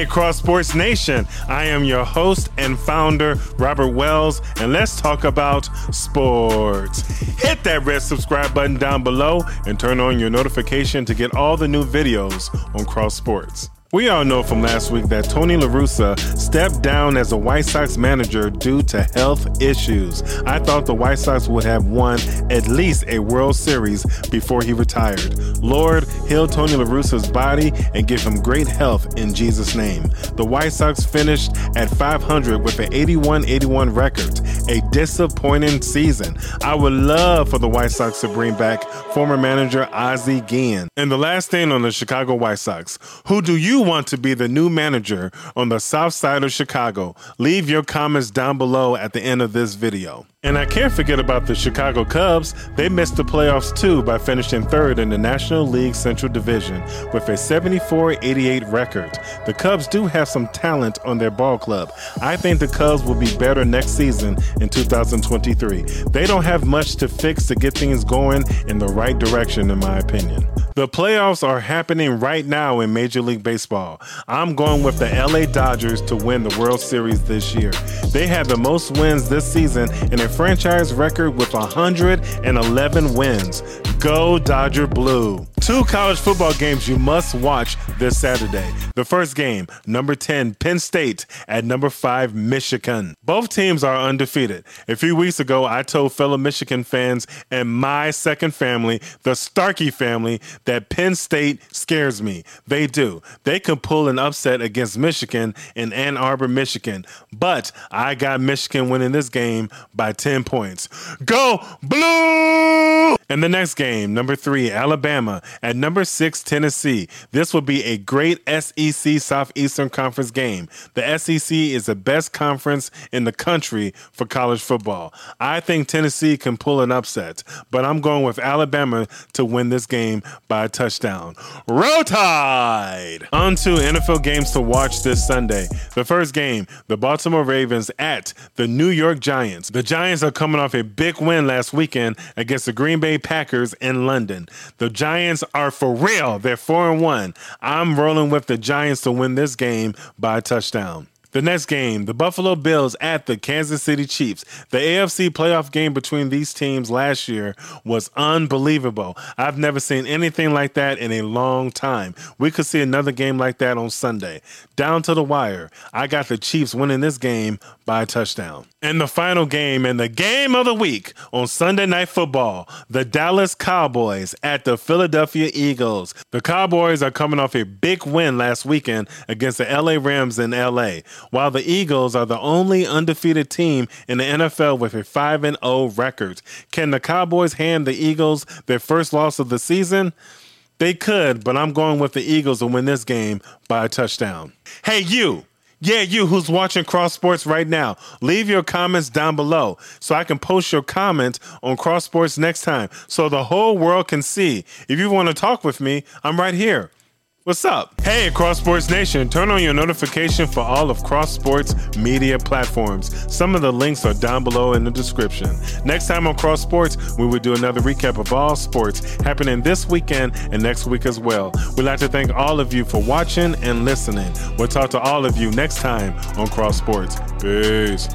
Hey, Cross Sports Nation. I am your host and founder, Robert Wells, and let's talk about sports. Hit that red subscribe button down below and turn on your notification to get all the new videos on Cross Sports. We all know from last week that Tony La Russa stepped down as a White Sox manager due to health issues. I thought the White Sox would have won at least a World Series before he retired. Lord, heal Tony La Russa's body and give him great health in Jesus' name. The White Sox finished at 500 with an 81 81 record, a disappointing season. I would love for the White Sox to bring back former manager Ozzie Guillen. And the last thing on the Chicago White Sox, who do you want to be the new manager on the south side of Chicago? Leave your comments down below at the end of this video. And I can't forget about the Chicago Cubs. They missed the playoffs too by finishing third in the National League Central Division with a 74 88 record. The Cubs do have some talent on their ball club. I think the Cubs will be better next season in 2023. They don't have much to fix to get things going in the right direction, in my opinion. The playoffs are happening right now in Major League Baseball. I'm going with the LA Dodgers to win the World Series this year. They had the most wins this season in a franchise record with 111 wins. Go Dodger Blue. Two college football games you must watch this Saturday. The first game, number 10, Penn State at number 5, Michigan. Both teams are undefeated. A few weeks ago, I told fellow Michigan fans and my second family, the Starkey family, that Penn State scares me. They do. They can pull an upset against Michigan in Ann Arbor, Michigan. But I got Michigan winning this game by 10 points. Go Blue! And the next game, number three, Alabama at number six, Tennessee. This will be a great SEC Southeastern Conference game. The SEC is the best conference in the country for college football. I think Tennessee can pull an upset, but I'm going with Alabama to win this game by a touchdown. Roll Tide! On to NFL games to watch this Sunday. The first game, the Baltimore Ravens at the New York Giants. The Giants are coming off a big win last weekend against the Green Bay Packers in London. The Giants are for real. They're 4 and 1. I'm rolling with the Giants to win this game by touchdown. The next game, the Buffalo Bills at the Kansas City Chiefs. The AFC playoff game between these teams last year was unbelievable. I've never seen anything like that in a long time. We could see another game like that on Sunday. Down to the wire. I got the Chiefs winning this game by a touchdown. And the final game and the game of the week on Sunday Night Football, the Dallas Cowboys at the Philadelphia Eagles. The Cowboys are coming off a big win last weekend against the LA Rams in LA while the Eagles are the only undefeated team in the NFL with a 5 0 record. Can the Cowboys hand the Eagles their first loss of the season? They could, but I'm going with the Eagles to win this game by a touchdown. Hey, you! Yeah, you who's watching Cross Sports right now, leave your comments down below so I can post your comments on Cross Sports next time so the whole world can see. If you want to talk with me, I'm right here. What's up? Hey, Cross Sports Nation, turn on your notification for all of Cross Sports media platforms. Some of the links are down below in the description. Next time on Cross Sports, we will do another recap of all sports happening this weekend and next week as well. We'd like to thank all of you for watching and listening. We'll talk to all of you next time on Cross Sports. Peace.